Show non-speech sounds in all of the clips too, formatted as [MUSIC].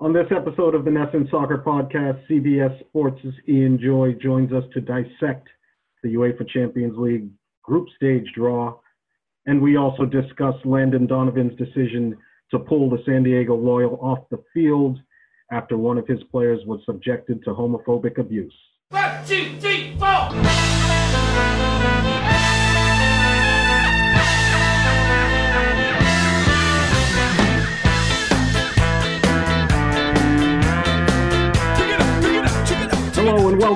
On this episode of the NESN Soccer Podcast, CBS Sports' Ian Joy joins us to dissect the UEFA Champions League group stage draw, and we also discuss Landon Donovan's decision to pull the San Diego Loyal off the field after one of his players was subjected to homophobic abuse. One, two, three, four!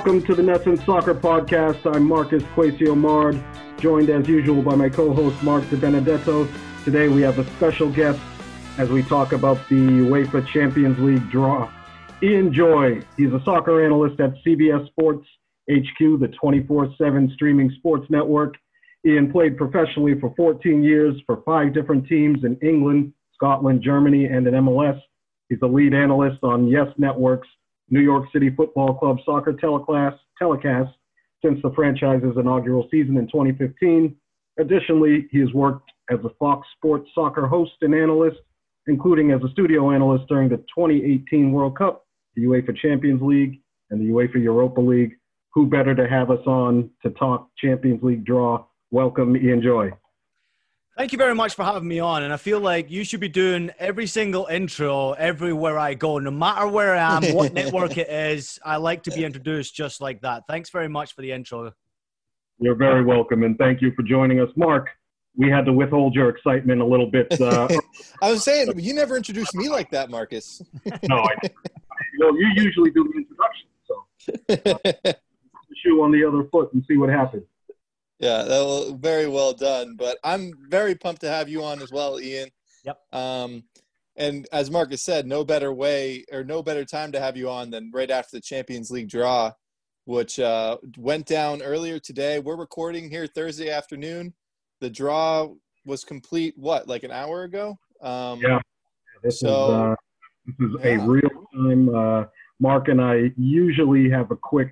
Welcome to the NESN Soccer Podcast. I'm Marcus Quasio Mard, joined as usual by my co-host Mark De Benedetto. Today we have a special guest as we talk about the UEFA Champions League draw. Ian Joy, he's a soccer analyst at CBS Sports HQ, the 24/7 streaming sports network. Ian played professionally for 14 years for five different teams in England, Scotland, Germany, and in MLS. He's the lead analyst on Yes Network's New York City Football Club soccer telecast, telecast since the franchise's inaugural season in 2015. Additionally, he has worked as a Fox Sports soccer host and analyst, including as a studio analyst during the 2018 World Cup, the UEFA Champions League, and the UEFA Europa League. Who better to have us on to talk Champions League draw? Welcome, Ian Joy. Thank you very much for having me on. And I feel like you should be doing every single intro everywhere I go, no matter where I am, what [LAUGHS] network it is. I like to be introduced just like that. Thanks very much for the intro. You're very welcome, and thank you for joining us, Mark. We had to withhold your excitement a little bit. Uh, [LAUGHS] I was saying you never introduced me like that, Marcus. [LAUGHS] no, I, you know, you usually do the introduction, so uh, shoe on the other foot and see what happens. Yeah, that was very well done. But I'm very pumped to have you on as well, Ian. Yep. Um, and as Marcus said, no better way or no better time to have you on than right after the Champions League draw, which uh, went down earlier today. We're recording here Thursday afternoon. The draw was complete, what, like an hour ago? Um, yeah. This so, is, uh, this is yeah. a real time. Uh, Mark and I usually have a quick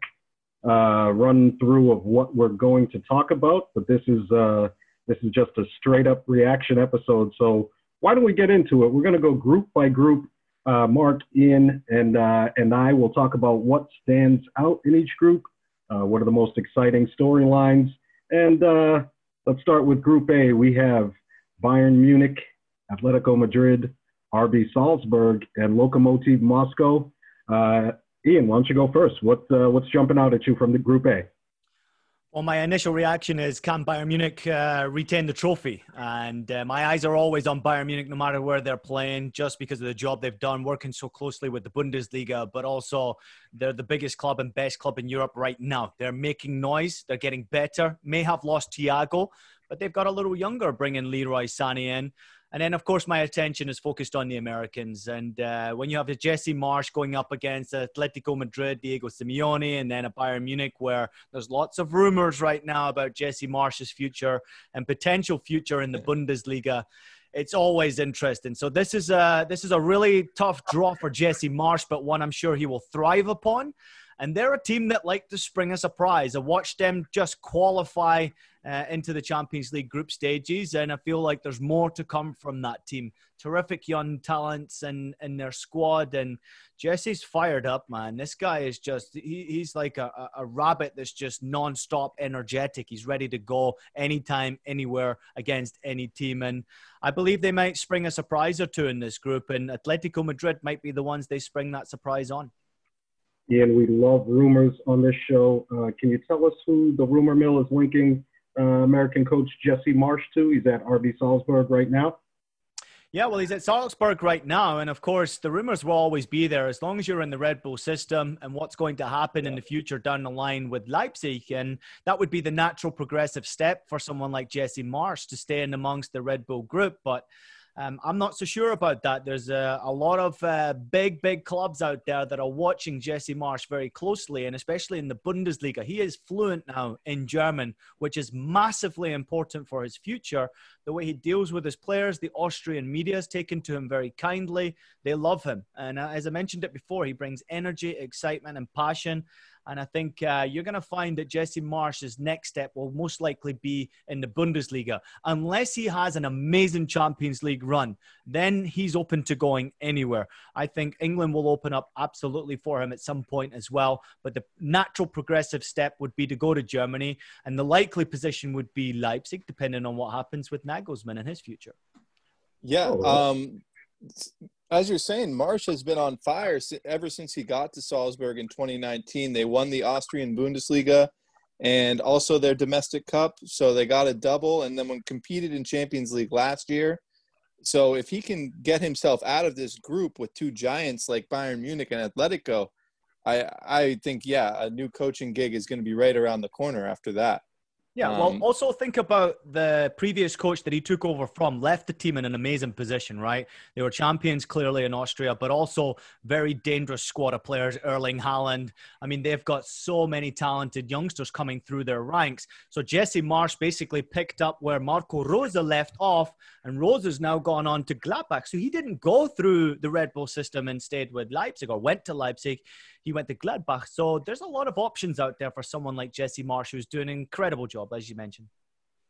uh, run through of what we're going to talk about, but this is uh, this is just a straight up reaction episode. So why don't we get into it? We're going to go group by group. Uh, Mark, Ian, and uh, and I will talk about what stands out in each group. Uh, what are the most exciting storylines? And uh, let's start with Group A. We have Bayern Munich, Atletico Madrid, RB Salzburg, and Lokomotiv Moscow. Uh, Ian, why don't you go first? What uh, what's jumping out at you from the Group A? Well, my initial reaction is can Bayern Munich uh, retain the trophy? And uh, my eyes are always on Bayern Munich, no matter where they're playing, just because of the job they've done, working so closely with the Bundesliga. But also, they're the biggest club and best club in Europe right now. They're making noise. They're getting better. May have lost Thiago, but they've got a little younger, bringing Leroy Sané in. And then, of course, my attention is focused on the Americans. And uh, when you have Jesse Marsch going up against Atletico Madrid, Diego Simeone, and then a Bayern Munich, where there's lots of rumors right now about Jesse Marsch's future and potential future in the Bundesliga. It's always interesting. So this is a this is a really tough draw for Jesse Marsch, but one I'm sure he will thrive upon. And they're a team that like to spring a surprise. I watched them just qualify uh, into the Champions League group stages. And I feel like there's more to come from that team. Terrific young talents in, in their squad. And Jesse's fired up, man. This guy is just, he, he's like a, a rabbit that's just nonstop energetic. He's ready to go anytime, anywhere against any team. And I believe they might spring a surprise or two in this group. And Atletico Madrid might be the ones they spring that surprise on. Ian, we love rumors on this show. Uh, can you tell us who the rumor mill is linking Uh, American coach Jesse Marsch to. He's at RB Salzburg right now. Yeah, well, he's at Salzburg right now. And of course, the rumors will always be there as long as you're in the Red Bull system and what's going to happen in the future down the line with Leipzig. And that would be the natural progressive step for someone like Jesse Marsch to stay in amongst the Red Bull group. But um, I'm not so sure about that. There's a, a lot of uh, big, big clubs out there that are watching Jesse Marsch very closely, and especially in the Bundesliga. He is fluent now in German, which is massively important for his future. The way he deals with his players, the Austrian media has taken to him very kindly. They love him. And uh, as I mentioned it before, he brings energy, excitement, and passion. And I think uh, you're going to find that Jesse Marsch's next step will most likely be in the Bundesliga. Unless he has an amazing Champions League run, then he's open to going anywhere. I think England will open up absolutely for him at some point as well. But the natural progressive step would be to go to Germany, and the likely position would be Leipzig, depending on what happens with Nagelsmann and his future. Yeah. Oh, um, as you're saying, Marsch has been on fire ever since he got to Salzburg in 2019. They won the Austrian Bundesliga and also their domestic cup, so they got a double. And then when competed in Champions League last year, so if he can get himself out of this group with two giants like Bayern Munich and Atletico, I I think yeah, a new coaching gig is going to be right around the corner after that. Yeah, well, um, also think about the previous coach that he took over from, left the team in an amazing position, right? They were champions clearly in Austria, but also very dangerous squad of players, Erling Haaland. I mean, they've got so many talented youngsters coming through their ranks. So Jesse Marsch basically picked up where Marco Rose left off, and Rose's now gone on to Gladbach. So he didn't go through the Red Bull system and stayed with Leipzig or went to Leipzig he went to Gladbach. So there's a lot of options out there for someone like Jesse Marsch who's doing an incredible job, as you mentioned.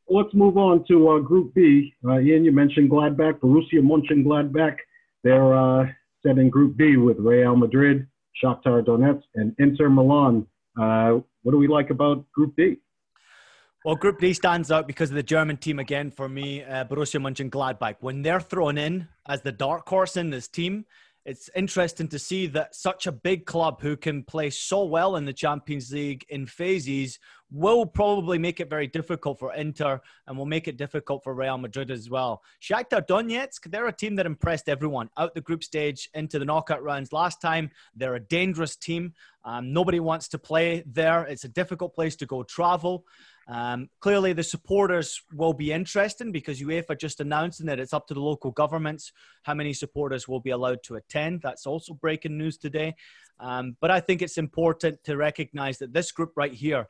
Let's move on to uh, Group B. Uh, Ian, you mentioned Gladbach, Borussia Mönchengladbach. They're uh, set in Group B with Real Madrid, Shakhtar Donetsk, and Inter Milan. Uh, what do we like about Group B? Well, Group D stands out because of the German team again for me, uh, Borussia Mönchengladbach. When they're thrown in as the dark horse in this team, it's interesting to see that such a big club who can play so well in the Champions League in phases will probably make it very difficult for Inter and will make it difficult for Real Madrid as well. Shakhtar Donetsk, they're a team that impressed everyone out the group stage into the knockout rounds last time. They're a dangerous team. Um, nobody wants to play there. It's a difficult place to go travel. Um, clearly, the supporters will be interesting because UEFA just announcing that it's up to the local governments how many supporters will be allowed to attend. That's also breaking news today. Um, but I think it's important to recognize that this group right here,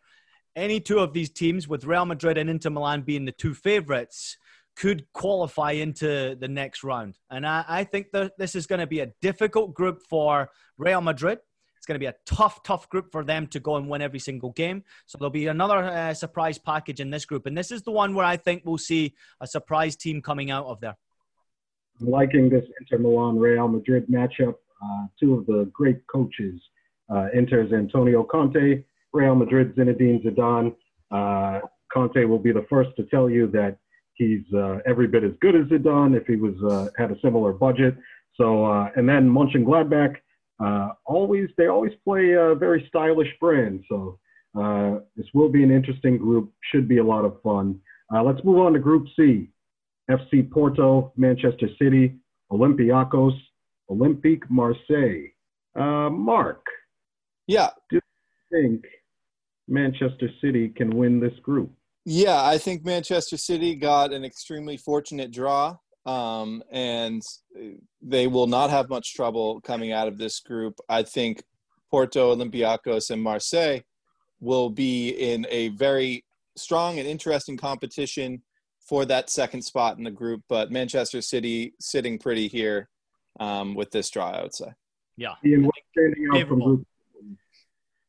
any two of these teams, with Real Madrid and Inter Milan being the two favorites, could qualify into the next round. And I, I think that this is going to be a difficult group for Real Madrid it's going to be a tough, tough group for them to go and win every single game. So there'll be another uh, surprise package in this group. And this is the one where I think we'll see a surprise team coming out of there. I'm liking this Inter Milan Real Madrid matchup. Uh, two of the great coaches, uh, Inter's Antonio Conte, Real Madrid Zinedine Zidane. Uh, Conte will be the first to tell you that he's uh, every bit as good as Zidane if he was uh, had a similar budget. So uh, and then Mönchengladbach uh, always they always play a very stylish brand. So uh, this will be an interesting group. Should be a lot of fun. Uh, let's move on to Group C. FC Porto, Manchester City, Olympiacos, Olympique Marseille. Uh, Mark. Yeah. Do you think Manchester City can win this group? Yeah, I think Manchester City got an extremely fortunate draw um, and they will not have much trouble coming out of this group. I think Porto, Olympiacos, and Marseille will be in a very strong and interesting competition for that second spot in the group. But Manchester City sitting pretty here um, with this draw, I would say. Yeah. Favorable.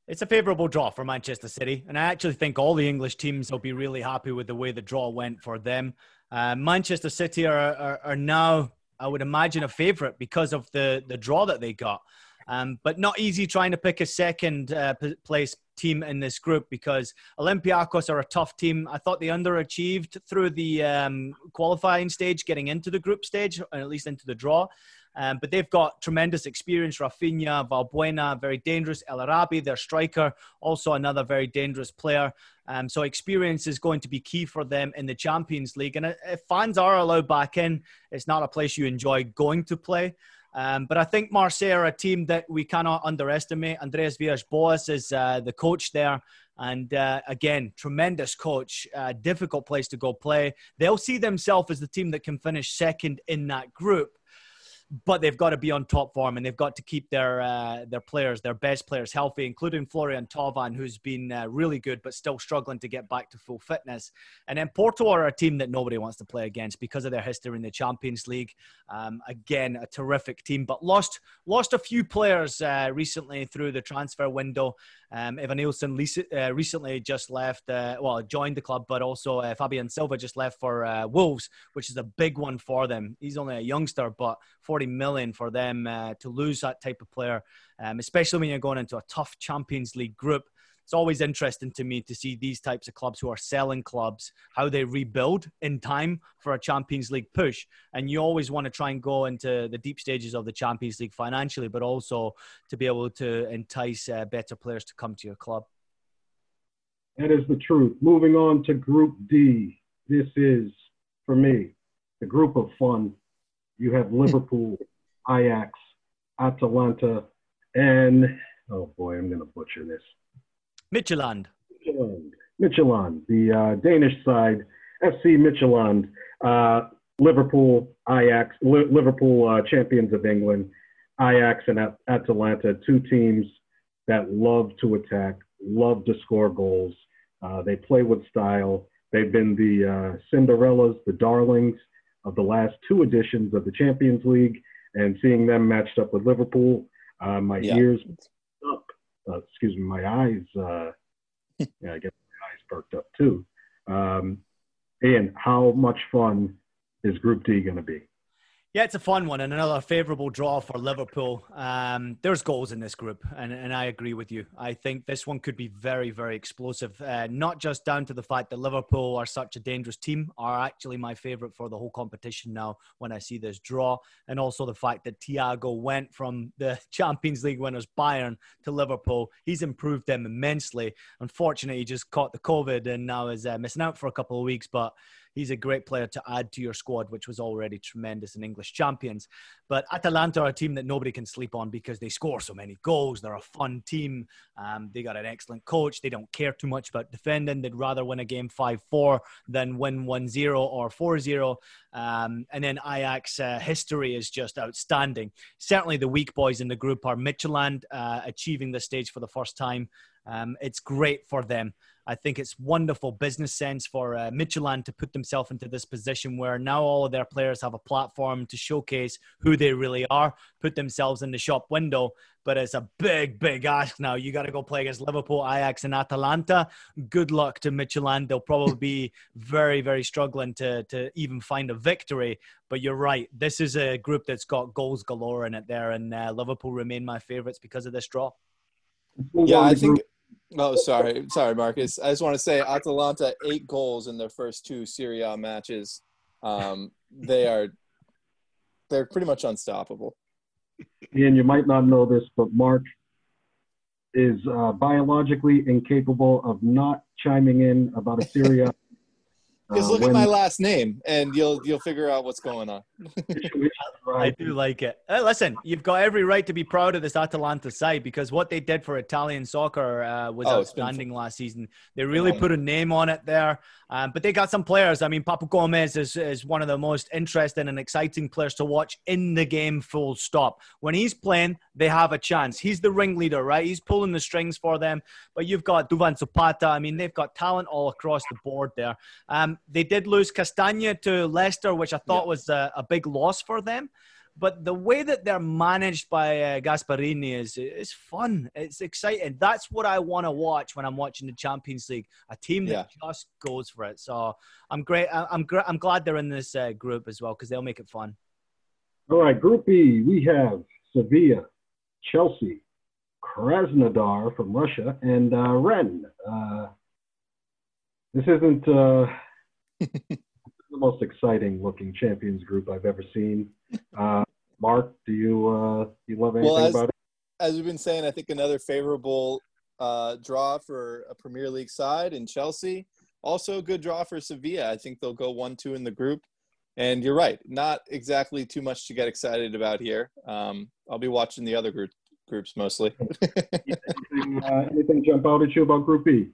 It's a favorable draw for Manchester City, and I actually think all the English teams will be really happy with the way the draw went for them. Uh, Manchester City are, are, are, now, I would imagine, a favourite because of the, the draw that they got. Um, but not easy trying to pick a second uh, place team in this group because Olympiacos are a tough team. I thought they underachieved through the um, qualifying stage, getting into the group stage, or at least into the draw. Um, but they've got tremendous experience. Rafinha, Valbuena, very dangerous. El Arabi, their striker, also another very dangerous player. Um, so experience is going to be key for them in the Champions League. And if fans are allowed back in, it's not a place you enjoy going to play. Um, but I think Marseille are a team that we cannot underestimate. Andreas Villas-Boas is uh, the coach there. And uh, again, tremendous coach, uh, difficult place to go play. They'll see themselves as the team that can finish second in that group. But they've got to be on top form and they've got to keep their uh, their players, their best players, healthy, including Florian Thauvin, who's been uh, really good but still struggling to get back to full fitness. And then Porto are a team that nobody wants to play against because of their history in the Champions League. Um, again, a terrific team, but lost lost a few players uh, recently through the transfer window. Um, Evanilson uh, recently just left, uh, well, joined the club, but also uh, Fábio Silva just left for uh, Wolves, which is a big one for them. He's only a youngster, but 40 million for them uh, to lose that type of player, um, especially when you're going into a tough Champions League group it's always interesting to me to see these types of clubs who are selling clubs how they rebuild in time for a Champions League push. And you always want to try and go into the deep stages of the Champions League financially, but also to be able to entice uh, better players to come to your club. That is the truth. Moving on to Group D. This is, for me, the group of fun. You have [LAUGHS] Liverpool, Ajax, Atalanta, and oh boy, I'm going to butcher this. Midtjylland. Midtjylland. the uh, Danish side, FC Midtjylland, uh, Liverpool, Ajax, Li- Liverpool uh, champions of England, Ajax and At- Atalanta, two teams that love to attack, love to score goals. Uh, they play with style. They've been the uh, Cinderellas, the darlings of the last two editions of the Champions League, and seeing them matched up with Liverpool, uh, my yeah. ears up uh, excuse me, my eyes, uh, [LAUGHS] yeah, I guess my eyes perked up too. Um, and how much fun is Group D going to be? Yeah, it's a fun one and another favourable draw for Liverpool. Um, there's goals in this group, and, and I agree with you. I think this one could be very, very explosive. Uh, not just down to the fact that Liverpool are such a dangerous team, are actually my favourite for the whole competition now when I see this draw, and also the fact that Thiago went from the [LAUGHS] Champions League winners Bayern to Liverpool. He's improved them immensely. Unfortunately, he just caught the COVID and now is uh, missing out for a couple of weeks, but he's a great player to add to your squad, which was already tremendous in English champions. But Atalanta are a team that nobody can sleep on because they score so many goals. They're a fun team. Um, they got an excellent coach. They don't care too much about defending. They'd rather win a game 5 4 than win 1 0 or 4 0. Um, and then Ajax uh, history is just outstanding. Certainly, the weak boys in the group are Midtjylland uh, achieving this stage for the first time. Um, it's great for them. I think it's wonderful business sense for uh, Midtjylland to put themselves into this position where now all of their players have a platform to showcase who they really are, put themselves in the shop window. But it's a big, big ask now. You got to go play against Liverpool, Ajax, and Atalanta. Good luck to Michelin. They'll probably be [LAUGHS] very, very struggling to, to even find a victory. But you're right. This is a group that's got goals galore in it there. And uh, Liverpool remain my favourites because of this draw. Yeah, I think. Oh, sorry, sorry, Marcus. I just want to say Atalanta eight goals in their first two Serie A matches. Um, they are they're pretty much unstoppable. Ian, you might not know this, but Mark is uh, biologically incapable of not chiming in about a Serie A Just uh, look when, at my last name, and you'll you'll figure out what's going on. [LAUGHS] I do like it. Hey, listen, you've got every right to be proud of this Atalanta side because what they did for Italian soccer uh, was oh, outstanding last season. They really put a name on it there. Um, but they got some players. I mean, Papu Gomez is, is one of the most interesting and exciting players to watch in the game, full stop. When he's playing, they have a chance. He's the ringleader, right? He's pulling the strings for them. But you've got Duvan Zapata. I mean, they've got talent all across the board there. Um, they did lose Castagna to Leicester, which I thought yeah. was a, a big loss for them but the way that they're managed by uh, Gasperini is is fun. It's exciting. That's what I want to watch when I'm watching the Champions League. A team that yeah. just goes for it. So I'm great. I'm great. I'm glad they're in this uh, group as well because they'll make it fun. All right, Group E. We have Sevilla, Chelsea, Krasnodar from Russia, and uh, Rennes. Uh, this isn't. Uh, [LAUGHS] the most exciting looking Champions group I've ever seen. Uh, Mark, do you uh, you love anything well, as, about it? As we've been saying, I think another favorable uh, draw for a Premier League side in Chelsea. Also, a good draw for Sevilla. I think they'll go one-two in the group. And you're right, not exactly too much to get excited about here. Um, I'll be watching the other group, groups mostly. [LAUGHS] anything, uh, anything jump out at you about Group B?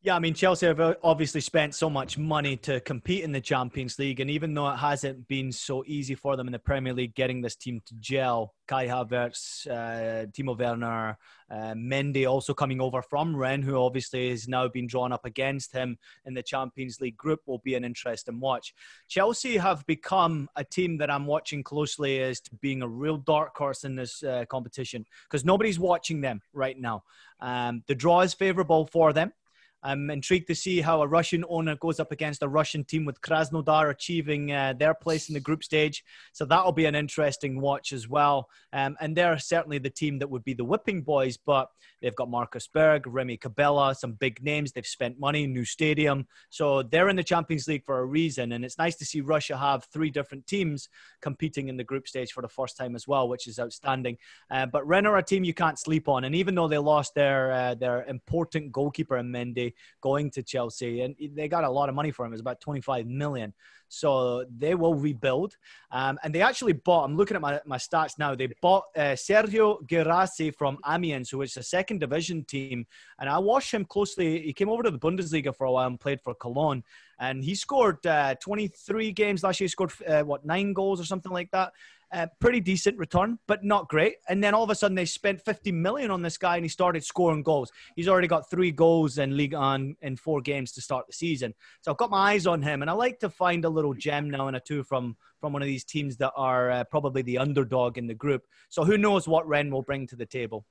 Yeah, I mean, Chelsea have uh, obviously spent so much money to compete in the Champions League. And even though it hasn't been so easy for them in the Premier League getting this team to gel, Kai Havertz, uh, Timo Werner, uh, Mendy also coming over from Rennes, who obviously has now been drawn up against him in the Champions League group, will be an interesting watch. Chelsea have become a team that I'm watching closely as to being a real dark horse in this uh, competition because nobody's watching them right now. Um, the draw is favourable for them. I'm intrigued to see how a Russian owner goes up against a Russian team with Krasnodar achieving uh, their place in the group stage. So that'll be an interesting watch as well. Um, and they're certainly the team that would be the whipping boys, but they've got Marcus Berg, Remy Cabella, some big names. They've spent money, new stadium. So they're in the Champions League for a reason. And it's nice to see Russia have three different teams competing in the group stage for the first time as well, which is outstanding. Uh, but Rennes are a team you can't sleep on. And even though they lost their, uh, their important goalkeeper in Mendy, going to Chelsea, and they got a lot of money for him. It's about 25 million. So they will rebuild. Um, and they actually bought, I'm looking at my, my stats now, they bought uh, Serhou Guirassy from Amiens, who is a second division team. And I watched him closely. He came over to the Bundesliga for a while and played for Cologne. And he scored uh, 23 games last year. He scored, uh, what, nine goals or something like that. Uh, pretty decent return, but not great. And then all of a sudden they spent 50 million on this guy and he started scoring goals. He's already got three goals in Ligue 1 in four games to start the season. So I've got my eyes on him and I like to find a little gem now and a two from, from one of these teams that are uh, probably the underdog in the group. So who knows what Rennes will bring to the table.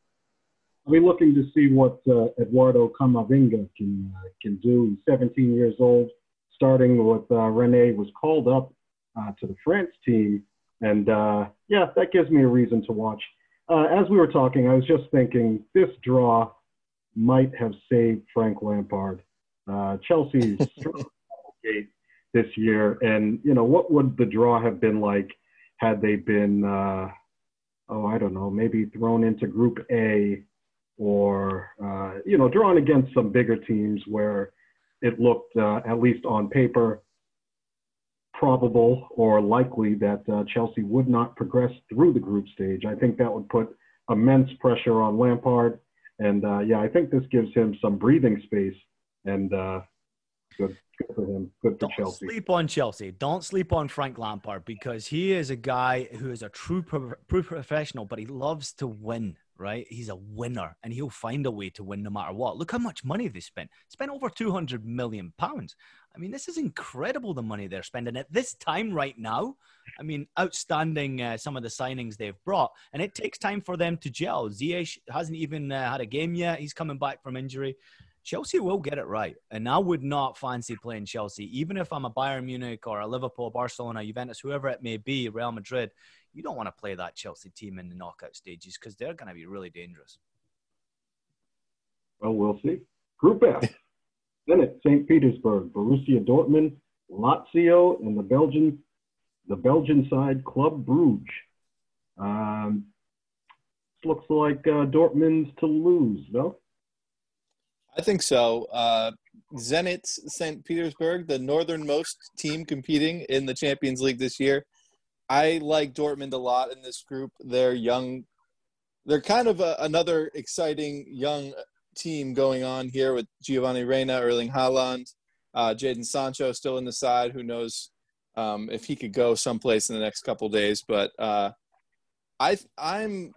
Are we looking to see what uh, Eduardo Camavinga can, uh, can do? He's 17 years old, starting with uh, Rennes, was called up uh, to the France team and uh, yeah, that gives me a reason to watch. Uh, as we were talking, I was just thinking this draw might have saved Frank Lampard. Uh, Chelsea's [LAUGHS] this year, and you know what would the draw have been like had they been, uh, oh, I don't know, maybe thrown into Group A, or uh, you know, drawn against some bigger teams where it looked, uh, at least on paper, probable or likely that uh, Chelsea would not progress through the group stage. I think that would put immense pressure on Lampard. And uh, yeah, I think this gives him some breathing space. And uh, good, good for him. Good for Chelsea. Don't Chelsea. sleep on Chelsea. Don't sleep on Frank Lampard because he is a guy who is a true, pro- true professional, but he loves to win right? He's a winner and he'll find a way to win no matter what. Look how much money they spent. Spent over 200 million pounds. I mean, this is incredible the money they're spending at this time right now. I mean, outstanding uh, some of the signings they've brought, and it takes time for them to gel. Ziyech hasn't even uh, had a game yet. He's coming back from injury. Chelsea will get it right, and I would not fancy playing Chelsea, even if I'm a Bayern Munich or a Liverpool, Barcelona, Juventus, whoever it may be, Real Madrid. You don't want to play that Chelsea team in the knockout stages because they're going to be really dangerous. Well, we'll see. Group F. [LAUGHS] Zenit, St. Petersburg, Borussia Dortmund, Lazio, and the Belgian, the Belgian side Club Brugge. Um, looks like uh, Dortmund's to lose, though. I think so. Uh, Zenit St. Petersburg, the northernmost team competing in the Champions League this year. I like Dortmund a lot in this group. They're young. They're kind of a, another exciting young team going on here with Giovanni Reyna, Erling Haaland, uh, Jadon Sancho still in the side. Who knows um, if he could go someplace in the next couple days? But uh, I I'm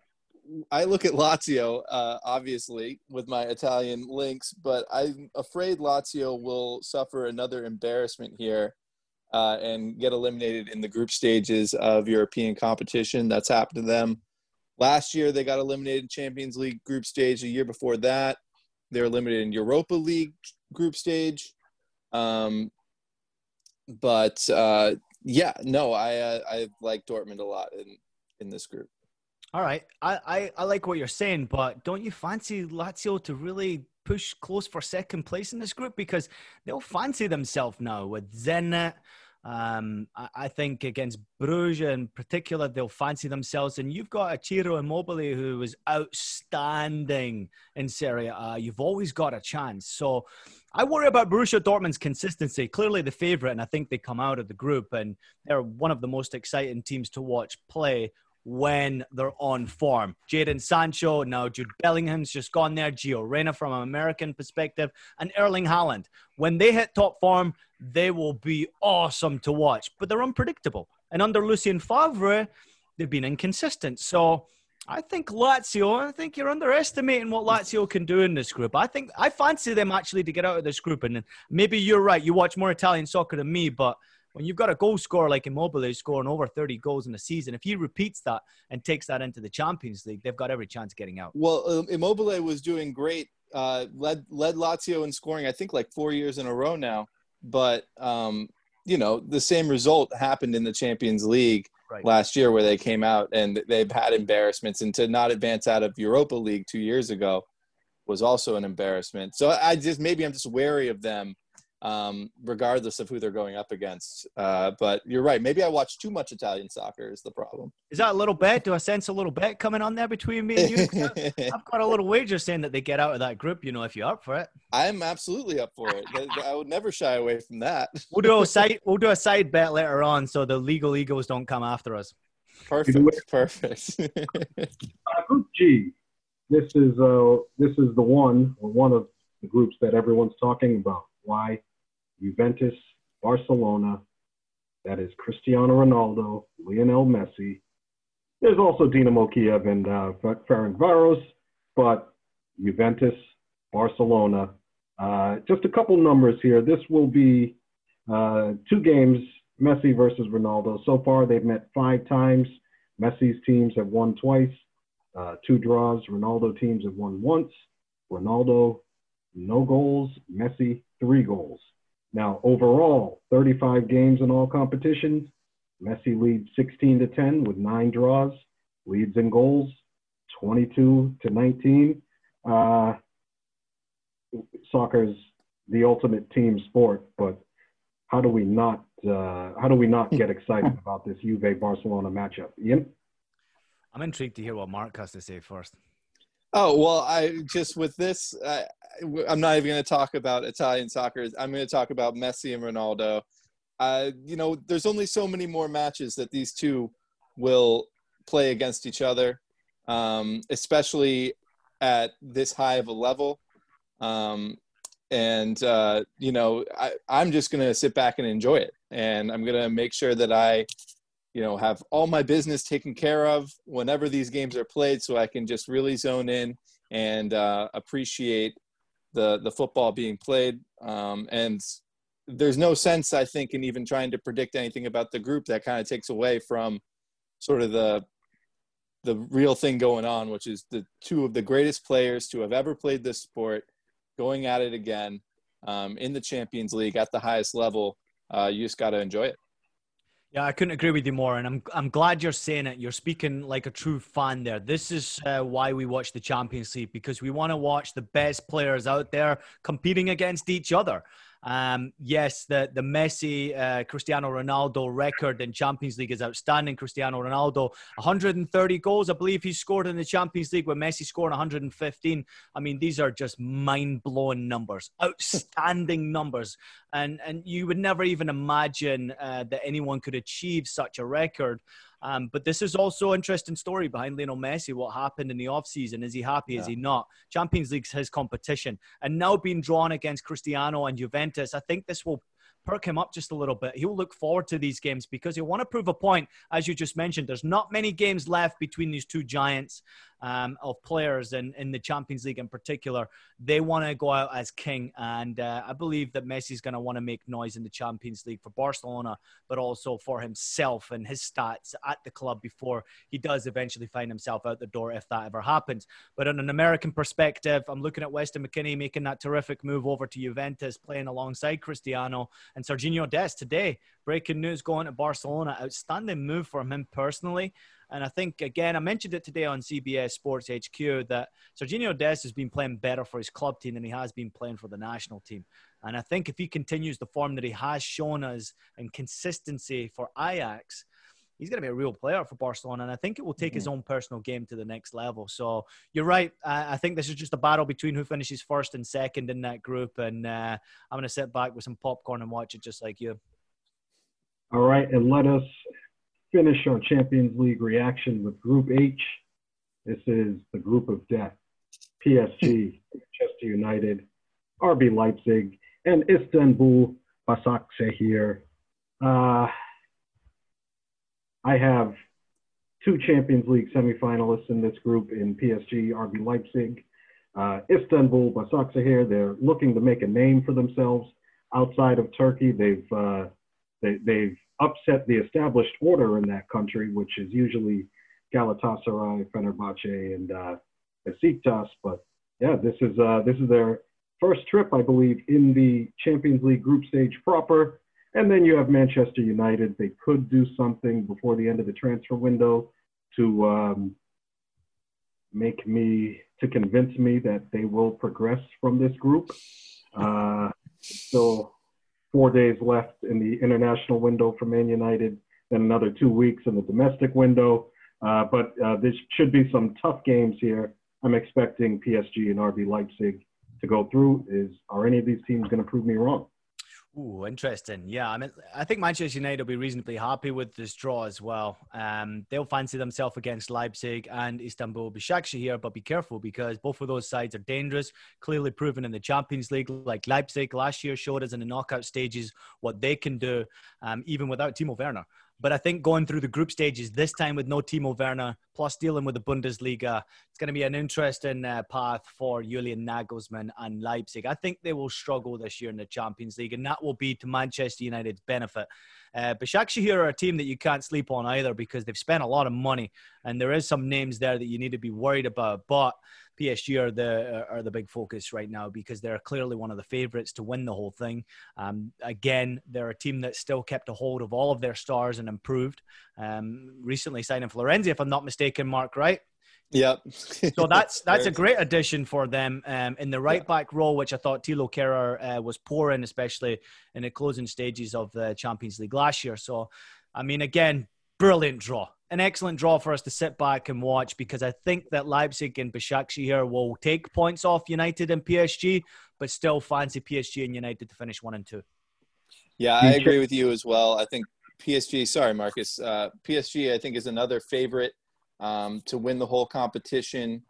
I look at Lazio uh, obviously with my Italian links, but I'm afraid Lazio will suffer another embarrassment here. Uh, and get eliminated in the group stages of European competition. That's happened to them. Last year, they got eliminated in Champions League group stage. A year before that, they're limited in Europa League group stage. Um, but uh, yeah, no, I uh, I like Dortmund a lot in in this group. All right, I, I I like what you're saying, but don't you fancy Lazio to really push close for second place in this group because they'll fancy themselves now with Zenit, um, I, I, think against Bruges in particular, they'll fancy themselves. And you've got a Ciro Immobile who was outstanding in Serie A. You've always got a chance. So I worry about Borussia Dortmund's consistency. Clearly the favourite, and I think they come out of the group, and they're one of the most exciting teams to watch play when they're on form. Jadon Sancho, now Jude Bellingham's just gone there, Gio Reyna from an American perspective, and Erling Haaland. When they hit top form, they will be awesome to watch, but they're unpredictable. And under Lucien Favre, they've been inconsistent. So I think Lazio, I think you're underestimating what Lazio can do in this group. I think I fancy them actually to get out of this group. And maybe you're right. You watch more Italian soccer than me, but when you've got a goal scorer like Immobile scoring over 30 goals in a season, if he repeats that and takes that into the Champions League, they've got every chance getting out. Well, um, Immobile was doing great, uh, led led Lazio in scoring, I think like four years in a row now. But um, you know, the same result happened in the Champions League right. last year, where they came out and they've had embarrassments, and to not advance out of Europa League two years ago was also an embarrassment. So I just maybe I'm just wary of them um, regardless of who they're going up against. Uh, but you're right. Maybe I watch too much Italian soccer is the problem. Is that a little bet? Do I sense a little bet coming on there between me and you? [LAUGHS] I've got a little wager saying that they get out of that group. You know, if you're up for it, I'm absolutely up for it. I would never shy away from that. we'll do a [LAUGHS] side. We'll do a side bet later on, so the legal egos don't come after us. Perfect. Perfect. [LAUGHS] uh, group G. This is uh, this is the one or one of the groups that everyone's talking about. Why? Juventus, Barcelona, that is Cristiano Ronaldo, Lionel Messi. There's also Dinamo Kiev and uh, Ferencvaros, but Juventus, Barcelona. Uh, just a couple numbers here. This will be uh, two games, Messi versus Ronaldo. So far, they've met five times. Messi's teams have won twice, uh, two draws. Ronaldo teams have won once. Ronaldo, no goals. Messi, three goals. Now, overall, 35 games in all competitions. Messi leads 16 to 10 with nine draws, leads in goals 22 to 19. Uh, soccer's the ultimate team sport, but how do we not uh, how do we not get excited [LAUGHS] about this Juve Barcelona matchup? Ian, I'm intrigued to hear what Mark has to say first. Oh well, I just with this, I, I'm not even going to talk about Italian soccer. I'm going to talk about Messi and Ronaldo. Uh, you know, there's only so many more matches that these two will play against each other, um, especially at this high of a level. Um, and uh, you know, I, I'm just going to sit back and enjoy it, and I'm going to make sure that I you know have all my business taken care of whenever these games are played so i can just really zone in and uh, appreciate the the football being played. Um, and there's no sense i think in even trying to predict anything about the group that kind of takes away from sort of the the real thing going on which is the two of the greatest players to have ever played this sport going at it again um, in the champions league at the highest level. Uh, you just got to enjoy it yeah, I couldn't agree with you more, and I'm I'm glad you're saying it. You're speaking like a true fan there. This is uh, why we watch the Champions League because we want to watch the best players out there competing against each other. Um, yes, the the Messi uh, Cristiano Ronaldo record in Champions League is outstanding. Cristiano Ronaldo, 130 goals, I believe he scored in the Champions League, with Messi scoring 115. I mean, these are just mind blowing numbers, outstanding [LAUGHS] numbers, and and you would never even imagine uh, that anyone could achieve such a record. Um, but this is also an interesting story behind Lionel Messi. What happened in the offseason? Is he happy? Yeah. Is he not? Champions League's his competition. And now being drawn against Cristiano and Juventus, I think this will perk him up just a little bit. He'll look forward to these games because he'll want to prove a point. As you just mentioned, there's not many games left between these two giants um, of players in, in the Champions League in particular. They want to go out as king. And uh, I believe that Messi's going to want to make noise in the Champions League for Barcelona, but also for himself and his stats at the club before he does eventually find himself out the door if that ever happens. But on an American perspective, I'm looking at Weston McKennie making that terrific move over to Juventus, playing alongside Cristiano and Sergiño Dest today. Breaking news going to Barcelona. Outstanding move from him personally. And I think, again, I mentioned it today on CBS Sports HQ that Sergiño Dest has been playing better for his club team than he has been playing for the national team. And I think if he continues the form that he has shown us and consistency for Ajax, he's going to be a real player for Barcelona. And I think it will take mm-hmm. his own personal game to the next level. So you're right. I, I, think this is just a battle between who finishes first and second in that group. And uh, I'm going to sit back with some popcorn and watch it just like you. All right. And let us finish our Champions League reaction with Group H. This is the group of death. PSG, [LAUGHS] Manchester United, RB Leipzig, and Istanbul Basaksehir. Uh, I have two Champions League semifinalists in this group in PSG, RB Leipzig, uh, Istanbul Basaksehir. They're looking to make a name for themselves outside of Turkey. They've uh, they, they've upset the established order in that country, which is usually Galatasaray, Fenerbahce, and uh, Besiktas. But yeah, this is uh, this is their first trip, I believe, in the Champions League group stage proper. And then you have Manchester United. They could do something before the end of the transfer window to um, make me to convince me that they will progress from this group. Uh, still four days left in the international window for Man United, then another two weeks in the domestic window. Uh, but uh, there should be some tough games here. I'm expecting PSG and RB Leipzig to go through. Is are any of these teams going to prove me wrong? Ooh, interesting. Yeah, I mean, I think Manchester United will be reasonably happy with this draw as well. Um, they'll fancy themselves against Leipzig and Istanbul here, but be careful because both of those sides are dangerous, clearly proven in the Champions League. Like Leipzig last year showed us in the knockout stages what they can do, um, even without Timo Werner. But I think going through the group stages this time with no Timo Werner, plus dealing with the Bundesliga, it's going to be an interesting uh, path for Julian Nagelsmann and Leipzig. I think they will struggle this year in the Champions League, and that will be to Manchester United's benefit. Uh, Başakşehir are a team that you can't sleep on either because they've spent a lot of money, and there is some names there that you need to be worried about. But PSG are the are the big focus right now because they're clearly one of the favourites to win the whole thing. Um, again, they're a team that still kept a hold of all of their stars and improved. Um, recently signing Florenzi, if I'm not mistaken, Mark, right? Yep. so that's [LAUGHS] that's a great addition for them um, in the right back role, which I thought Thilo Kehrer uh, was poor in, especially in the closing stages of the Champions League last year. So, I mean, again, brilliant draw an excellent draw for us to sit back and watch because I think that Leipzig and Başakşehir will take points off United and PSG, but still fancy PSG and United to finish one and two. Yeah, I agree with you as well. I think PSG, sorry, Marcus, uh, PSG, I think, is another favorite um, to win the whole competition.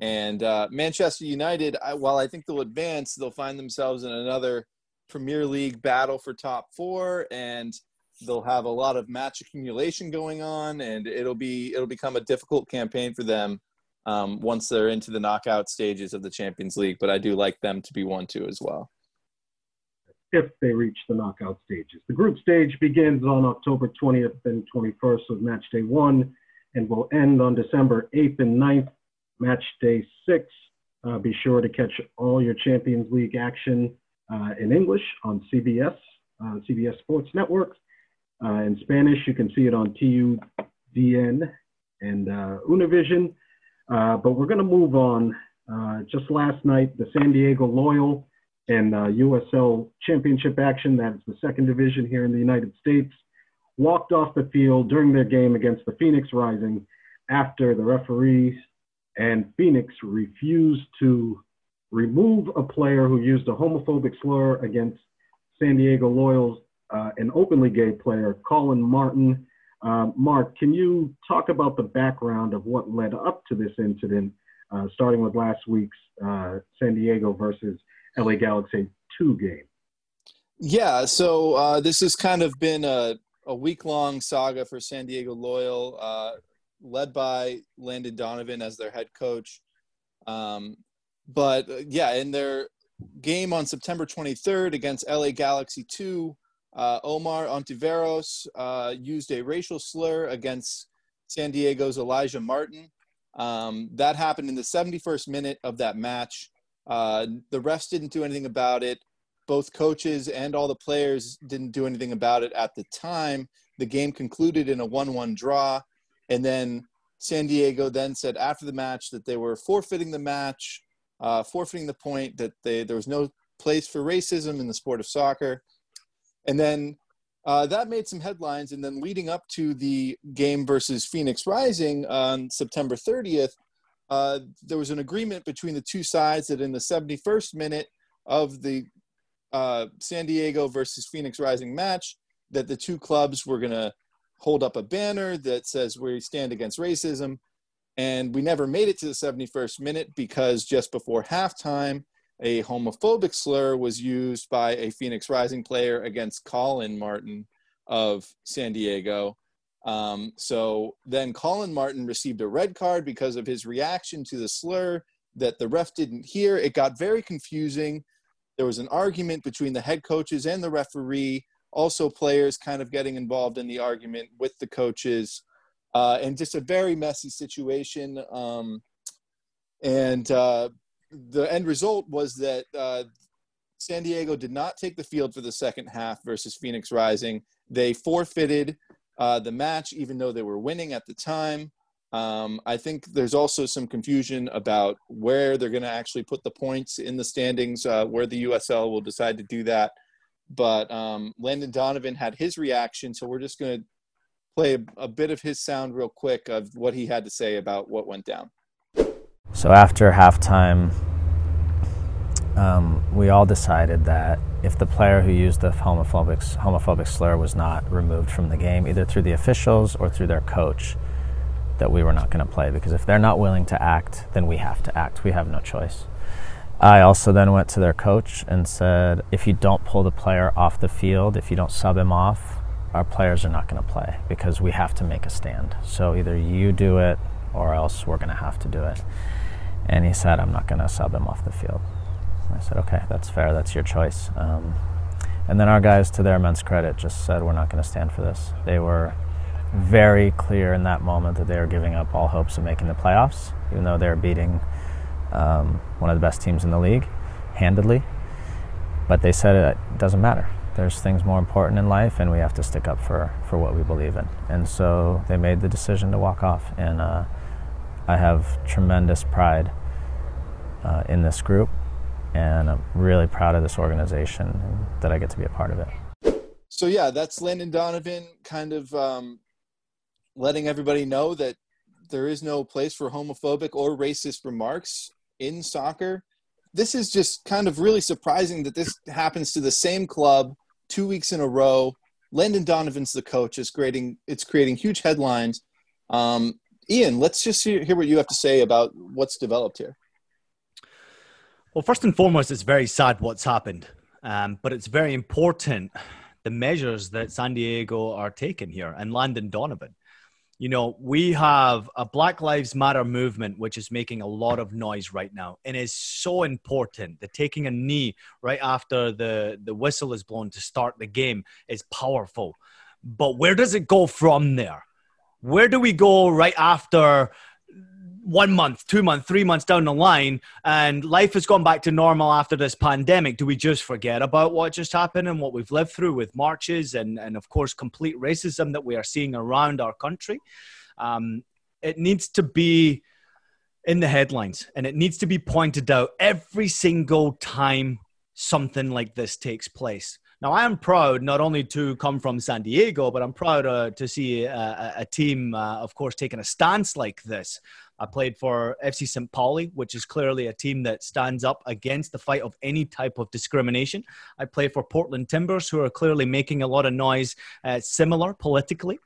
And uh, Manchester United, I, while I think they'll advance, they'll find themselves in another Premier League battle for top four. And they'll have a lot of match accumulation going on, and it'll be it'll become a difficult campaign for them um, once they're into the knockout stages of the Champions League. But I do like them to be one two as well. If they reach the knockout stages, the group stage begins on October 20th and 21st with match day one, and will end on December 8th and 9th, match day six. Uh, be sure to catch all your Champions League action uh, in English on CBS, uh, CBS Sports Network. Uh, in Spanish, you can see it on TUDN and uh, Univision. Uh, but we're going to move on. Uh, just last night, the San Diego Loyal and USL uh, Championship action, that's the second division here in the United States, walked off the field during their game against the Phoenix Rising after the referees and Phoenix refused to remove a player who used a homophobic slur against San Diego Loyal's uh, an openly gay player, Collin Martin. Uh, Mark, can you talk about the background of what led up to this incident, uh, starting with last week's uh, San Diego versus LA Galaxy 2 game? Yeah, so uh, this has kind of been a, a week long saga for San Diego Loyal, led by Landon Donovan as their head coach. Um, but yeah, in their game on September 23rd against LA Galaxy 2, uh, Omar Ontiveros uh, used a racial slur against San Diego's Elijah Martin. Um, that happened in the 71st minute of that match. Uh, the refs didn't do anything about it. Both coaches and all the players didn't do anything about it at the time. The game concluded in a 1 1 draw. And then San Diego then said after the match that they were forfeiting the match, uh, forfeiting the point that they, there was no place for racism in the sport of soccer. And then uh, that made some headlines. And then leading up to the game versus Phoenix Rising on September 30th, uh, there was an agreement between the two sides that in the 71st minute of the uh, San Diego versus Phoenix Rising match, that the two clubs were going to hold up a banner that says we stand against racism. And we never made it to the 71st minute because just before halftime, a homophobic slur was used by a Phoenix Rising player against Collin Martin of San Diego. Um, so then Collin Martin received a red card because of his reaction to the slur that the ref didn't hear. It got very confusing. There was an argument between the head coaches and the referee, also players kind of getting involved in the argument with the coaches, uh, and just a very messy situation. Um, and uh, the end result was that uh, San Diego did not take the field for the second half versus Phoenix Rising. They forfeited uh, the match, even though they were winning at the time. Um, I think there's also some confusion about where they're going to actually put the points in the standings, uh, where the USL will decide to do that. But um, Landon Donovan had his reaction, so we're just going to play a, a bit of his sound real quick of what he had to say about what went down. So after halftime, um, we all decided that if the player who used the homophobic, homophobic slur was not removed from the game, either through the officials or through their coach, that we were not going to play. Because if they're not willing to act, then we have to act. We have no choice. I also then went to their coach and said, if you don't pull the player off the field, if you don't sub him off, our players are not going to play because we have to make a stand. So either you do it or else we're going to have to do it. And he said, I'm not going to sub him off the field. I said, okay, that's fair. That's your choice. Um, and then our guys, to their immense credit, just said, we're not going to stand for this. They were very clear in that moment that they were giving up all hopes of making the playoffs, even though they were beating um, one of the best teams in the league handedly. But they said it doesn't matter. There's things more important in life, and we have to stick up for, for what we believe in. And so they made the decision to walk off. And uh, I have tremendous pride uh, in this group and I'm really proud of this organization that I get to be a part of it. So yeah, that's Landon Donovan kind of um, letting everybody know that there is no place for homophobic or racist remarks in soccer. This is just kind of really surprising that this happens to the same club two weeks in a row. Landon Donovan's the coach. It's creating it's creating huge headlines. Um, Ian, let's just hear, hear what you have to say about what's developed here. Well, first and foremost, it's very sad what's happened, um, but it's very important the measures that San Diego are taking here and Landon Donovan. You know, we have a Black Lives Matter movement which is making a lot of noise right now and is so important. The taking a knee right after the, the whistle is blown to start the game is powerful. But where does it go from there? Where do we go right after one month, two months, three months down the line, and life has gone back to normal after this pandemic, do we just forget about what just happened and what we've lived through with marches and, and of course, complete racism that we are seeing around our country? Um, it needs to be in the headlines and it needs to be pointed out every single time something like this takes place. Now, I am proud not only to come from San Diego, but I'm proud uh, to see a, a team, uh, of course, taking a stance like this. I played for FC St. Pauli, which is clearly a team that stands up against the fight of any type of discrimination. I play for Portland Timbers, who are clearly making a lot of noise, uh, similar politically.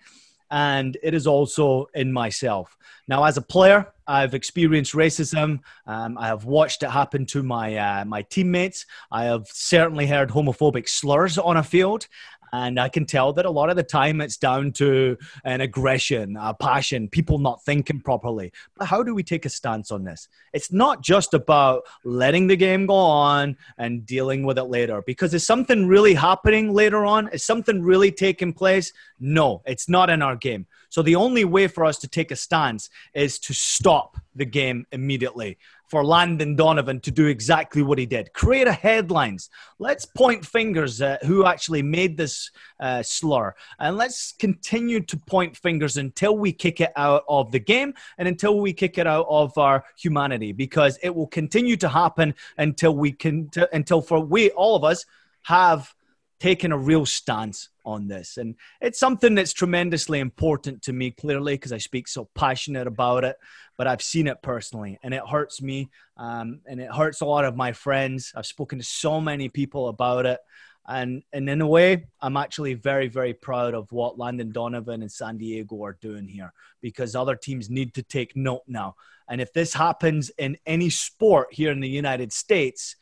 And it is also in myself. Now, as a player, I've experienced racism. Um, I have watched it happen to my uh, my teammates. I have certainly heard homophobic slurs on a field, and I can tell that a lot of the time it's down to an aggression, a passion, people not thinking properly. But how do we take a stance on this? It's not just about letting the game go on and dealing with it later. Because is something really happening later on? Is something really taking place? No, it's not in our game. So the only way for us to take a stance is to stop the game immediately for Landon Donovan to do exactly what he did. Create a headlines. Let's point fingers at who actually made this uh, slur, and let's continue to point fingers until we kick it out of the game and until we kick it out of our humanity, because it will continue to happen until we can, t- until for we all of us have taken a real stance on this. And it's something that's tremendously important to me, clearly, because I speak so passionate about it. But I've seen it personally, and it hurts me, um, and it hurts a lot of my friends. I've spoken to so many people about it. And, and in a way, I'm actually very, very proud of what Landon Donovan and San Diego are doing here because other teams need to take note now. And if this happens in any sport here in the United States,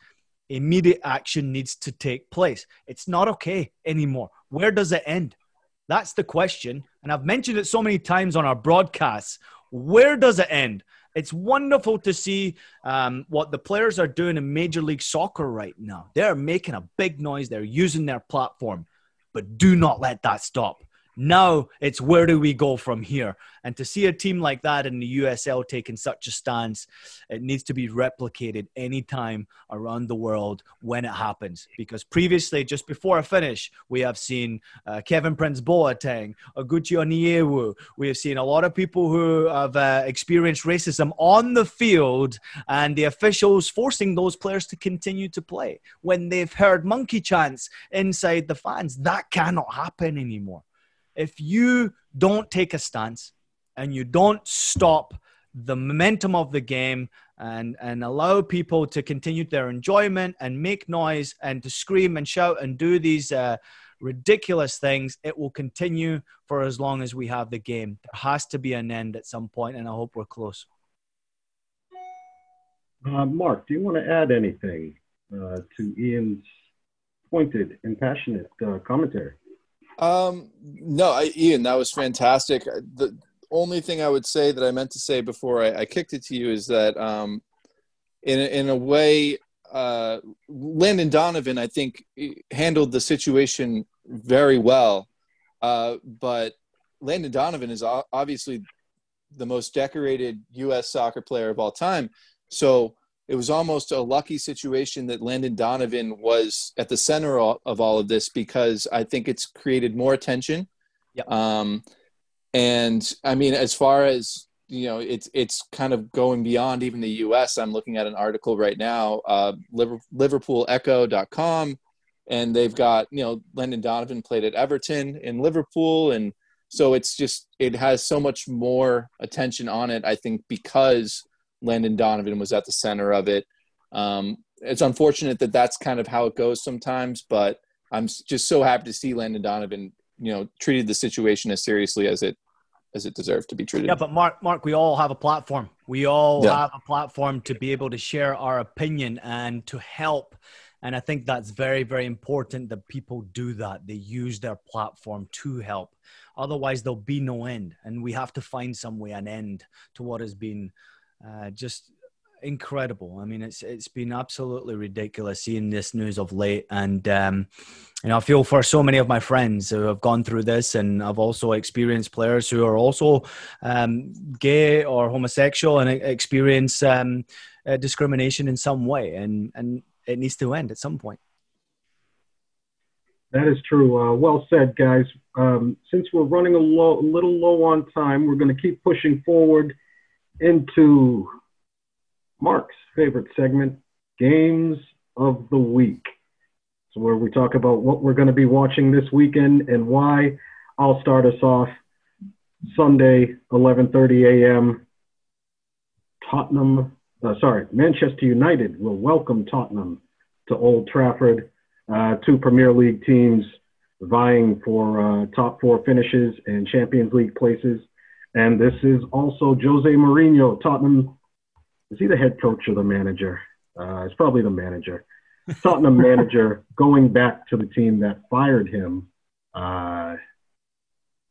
immediate action needs to take place. It's not okay anymore. Where does it end? That's the question. And I've mentioned it so many times on our broadcasts. Where does it end? It's wonderful to see um, what the players are doing in Major League Soccer right now. They're making a big noise, they're using their platform, but do not let that stop. Now it's where do we go from here? And to see a team like that in the USL taking such a stance, it needs to be replicated anytime around the world when it happens. Because previously, just before a finish, we have seen uh, Kevin Prince Boateng, Oguchi Onyewu. We have seen a lot of people who have uh, experienced racism on the field and the officials forcing those players to continue to play when they've heard monkey chants inside the fans. That cannot happen anymore if you don't take a stance and you don't stop the momentum of the game and, and allow people to continue their enjoyment and make noise and to scream and shout and do these uh, ridiculous things, it will continue for as long as we have the game. There has to be an end at some point, and I hope we're close. Uh, Mark, do you want to add anything uh, to Ian's pointed and passionate uh, commentary? Um, no, I, Ian, that was fantastic. The only thing I would say that I meant to say before I, I kicked it to you is that, um, in in a way, uh, Landon Donovan, I think, handled the situation very well. Uh, but Landon Donovan is obviously the most decorated U.S. soccer player of all time. So it was almost a lucky situation that Landon Donovan was at the center of all of this because I think it's created more attention. Yep. Um, and I mean, as far as you know, it's it's kind of going beyond even the U.S. I'm looking at an article right now, uh, LiverpoolEcho.com, and they've got you know Landon Donovan played at Everton in Liverpool, and so it's just it has so much more attention on it. I think because Landon Donovan was at the center of it. Um, it's unfortunate that that's kind of how it goes sometimes, but I'm just so happy to see Landon Donovan, you know, treated the situation as seriously as it as it deserved to be treated. Yeah, but Mark, Mark, we all have a platform. We all yeah. have a platform to be able to share our opinion and to help. And I think that's very, very important that people do that. They use their platform to help. Otherwise, there'll be no end. And we have to find some way an end to what has been uh, just incredible. I mean, it's it's been absolutely ridiculous seeing this news of late, and um, know, I feel for so many of my friends who have gone through this, and I've also experienced players who are also um, gay or homosexual and experience um, uh, discrimination in some way, and and it needs to end at some point. That is true. Uh, well said, guys. Um, since we're running a, a little low on time, we're going to keep pushing forward into Mark's favorite segment, Games of the Week. So where we talk about what we're going to be watching this weekend and why. I'll start us off Sunday, 11:30 a.m. Tottenham, uh, sorry, Manchester United will welcome Tottenham to Old Trafford. Uh, two Premier League teams vying for uh, top four finishes and Champions League places. And this is also Jose Mourinho, Tottenham. Is he the head coach or the manager? Uh, it's probably the manager. [LAUGHS] Tottenham manager going back to the team that fired him. Uh,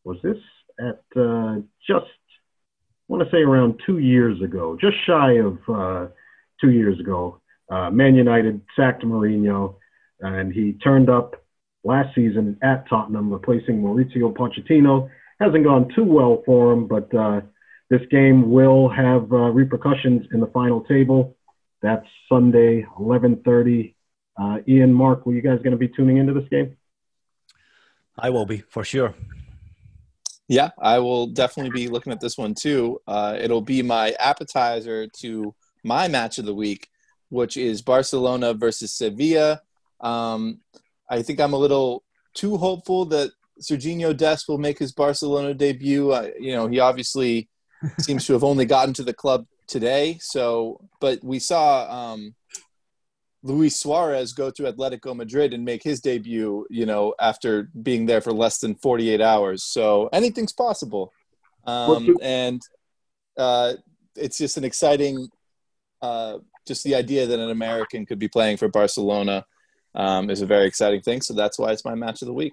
was this at uh, just, I want to say around two years ago, just shy of uh, two years ago. Uh, Man United sacked Mourinho, and he turned up last season at Tottenham, replacing Mauricio Pochettino hasn't gone too well for him, but uh, this game will have uh, repercussions in the final table. That's Sunday, 11:30. Uh, Ian, Mark, were you guys going to be tuning into this game? I will be for sure. Yeah, I will definitely be looking at this one too. Uh, it'll be my appetizer to my match of the week, which is Barcelona versus Sevilla. Um, I think I'm a little too hopeful that Sergiño Dest will make his Barcelona debut. Uh, you know, he obviously [LAUGHS] seems to have only gotten to the club today. So, but we saw um, Luis Suarez go to Atletico Madrid and make his debut, you know, after being there for less than 48 hours. So anything's possible. Um, and uh, it's just an exciting, uh, just the idea that an American could be playing for Barcelona um, is a very exciting thing. So that's why it's my match of the week.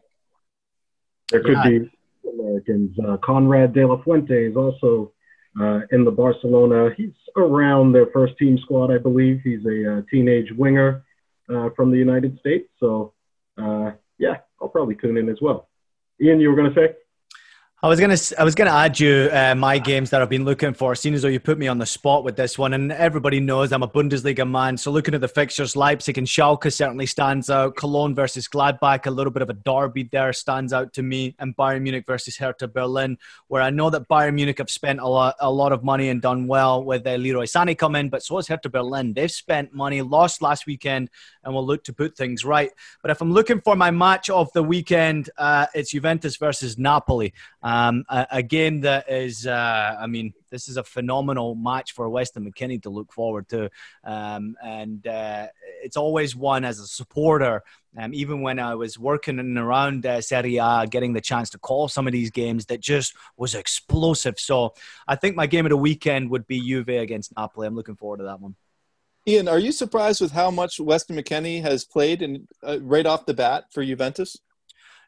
There could yeah. be Americans. Uh, Konrad De La Fuente is also uh, in the Barcelona. He's around their first team squad, I believe. He's a uh, teenage winger uh, from the United States. So, uh, yeah, I'll probably tune in as well. Ian, you were going to say? I was gonna I was gonna add you uh, my games that I've been looking for. Seeing as though you put me on the spot with this one, and everybody knows I'm a Bundesliga man. So looking at the fixtures, Leipzig and Schalke certainly stands out. Cologne versus Gladbach, a little bit of a derby there stands out to me, and Bayern Munich versus Hertha Berlin, where I know that Bayern Munich have spent a lot a lot of money and done well with uh, Leroy Sané come in, but so has Hertha Berlin. They've spent money, lost last weekend, and will look to put things right. But if I'm looking for my match of the weekend, uh, it's Juventus versus Napoli. Um, a, game that is, uh, I mean, this is a phenomenal match for Weston McKennie to look forward to. Um, and uh, it's always one as a supporter. Um, even when I was working in around uh, Serie A, getting the chance to call some of these games that just was explosive. So I think my game of the weekend would be Juve against Napoli. I'm looking forward to that one. Ian, are you surprised with how much Weston McKennie has played and uh, right off the bat for Juventus?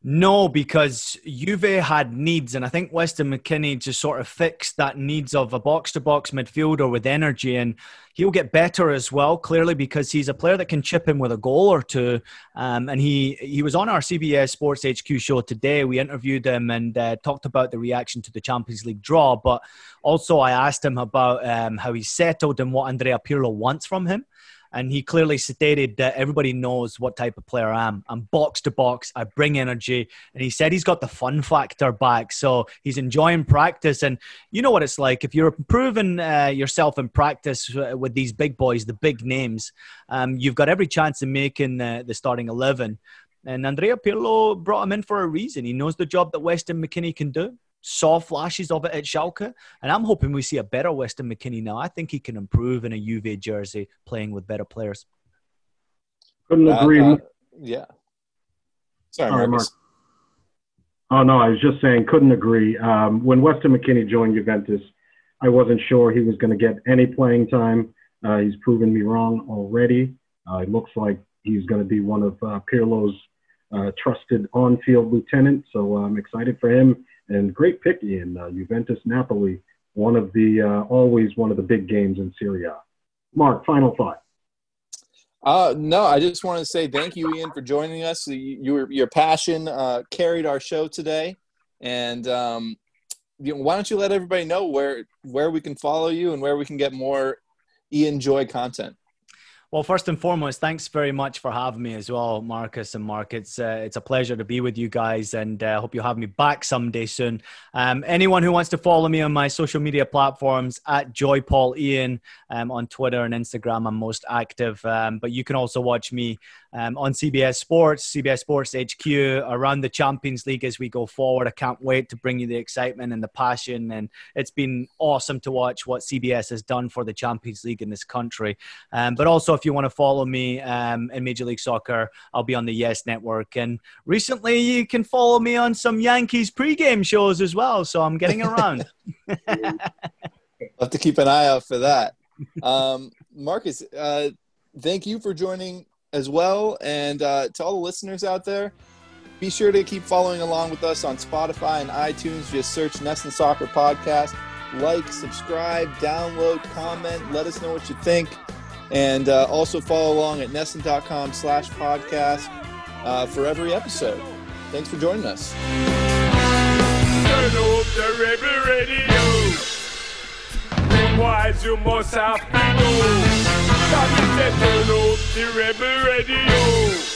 No, because Juve had needs, and I think Weston McKennie just sort of fixed that needs of a box to box midfielder with energy, and he'll get better as well. Clearly, because he's a player that can chip in with a goal or two. Um, and he he was on our CBS Sports HQ show today. We interviewed him and uh, talked about the reaction to the Champions League draw, but also I asked him about um, how he's settled and what Andrea Pirlo wants from him and he clearly stated that everybody knows what type of player I am. I'm box to box. I bring energy, and he said he's got the fun factor back, so he's enjoying practice. And you know what it's like if you're improving uh, yourself in practice uh, with these big boys, the big names. Um, you've got every chance of making the, the starting eleven. And Andrea Pirlo brought him in for a reason. He knows the job that Weston McKennie can do saw flashes of it at Schalke, and I'm hoping we see a better Weston McKennie now. I think he can improve in a Juve jersey, playing with better players. Couldn't uh, agree. Uh, yeah. Sorry, Marcus. Mark. Oh no, I was just saying, couldn't agree. Um, when Weston McKennie joined Juventus, I wasn't sure he was going to get any playing time. Uh, he's proven me wrong already. Uh, it looks like he's going to be one of uh, Pirlo's uh, trusted on-field lieutenants. So I'm excited for him and great pick in uh, Juventus Napoli, one of the uh, always one of the big games in Serie A. Mark, final thought. Uh, no, I just want to say thank you, Ian, for joining us. Your your passion uh, carried our show today, and um, you know, why don't you let everybody know where where we can follow you and where we can get more Ian Joy content. Well, first and foremost, thanks very much for having me as well, Marcus and Mark. It's uh, it's a pleasure to be with you guys, and I uh, hope you'll have me back someday soon. Um, anyone who wants to follow me on my social media platforms at Joy Paul Ian um, on Twitter and Instagram, I'm most active. Um, but you can also watch me um, on CBS Sports, CBS Sports HQ, around the Champions League as we go forward. I can't wait to bring you the excitement and the passion. And it's been awesome to watch what CBS has done for the Champions League in this country. Um, but also, if you want to follow me um, in Major League Soccer, I'll be on the Yes Network. And recently, you can follow me on some Yankees pregame shows as well. So I'm getting around. I'll [LAUGHS] [LAUGHS] have to keep an eye out for that. Um, Marcus, uh, thank you for joining as well. And uh, to all the listeners out there, be sure to keep following along with us on Spotify and iTunes. Just search NESN Soccer Podcast. Like, subscribe, download, comment. Let us know what you think. And uh, also follow along at NESN.com slash podcast uh, for every episode. Thanks for joining us. Turn the rebel radio. you must have to know. Turn the rebel radio.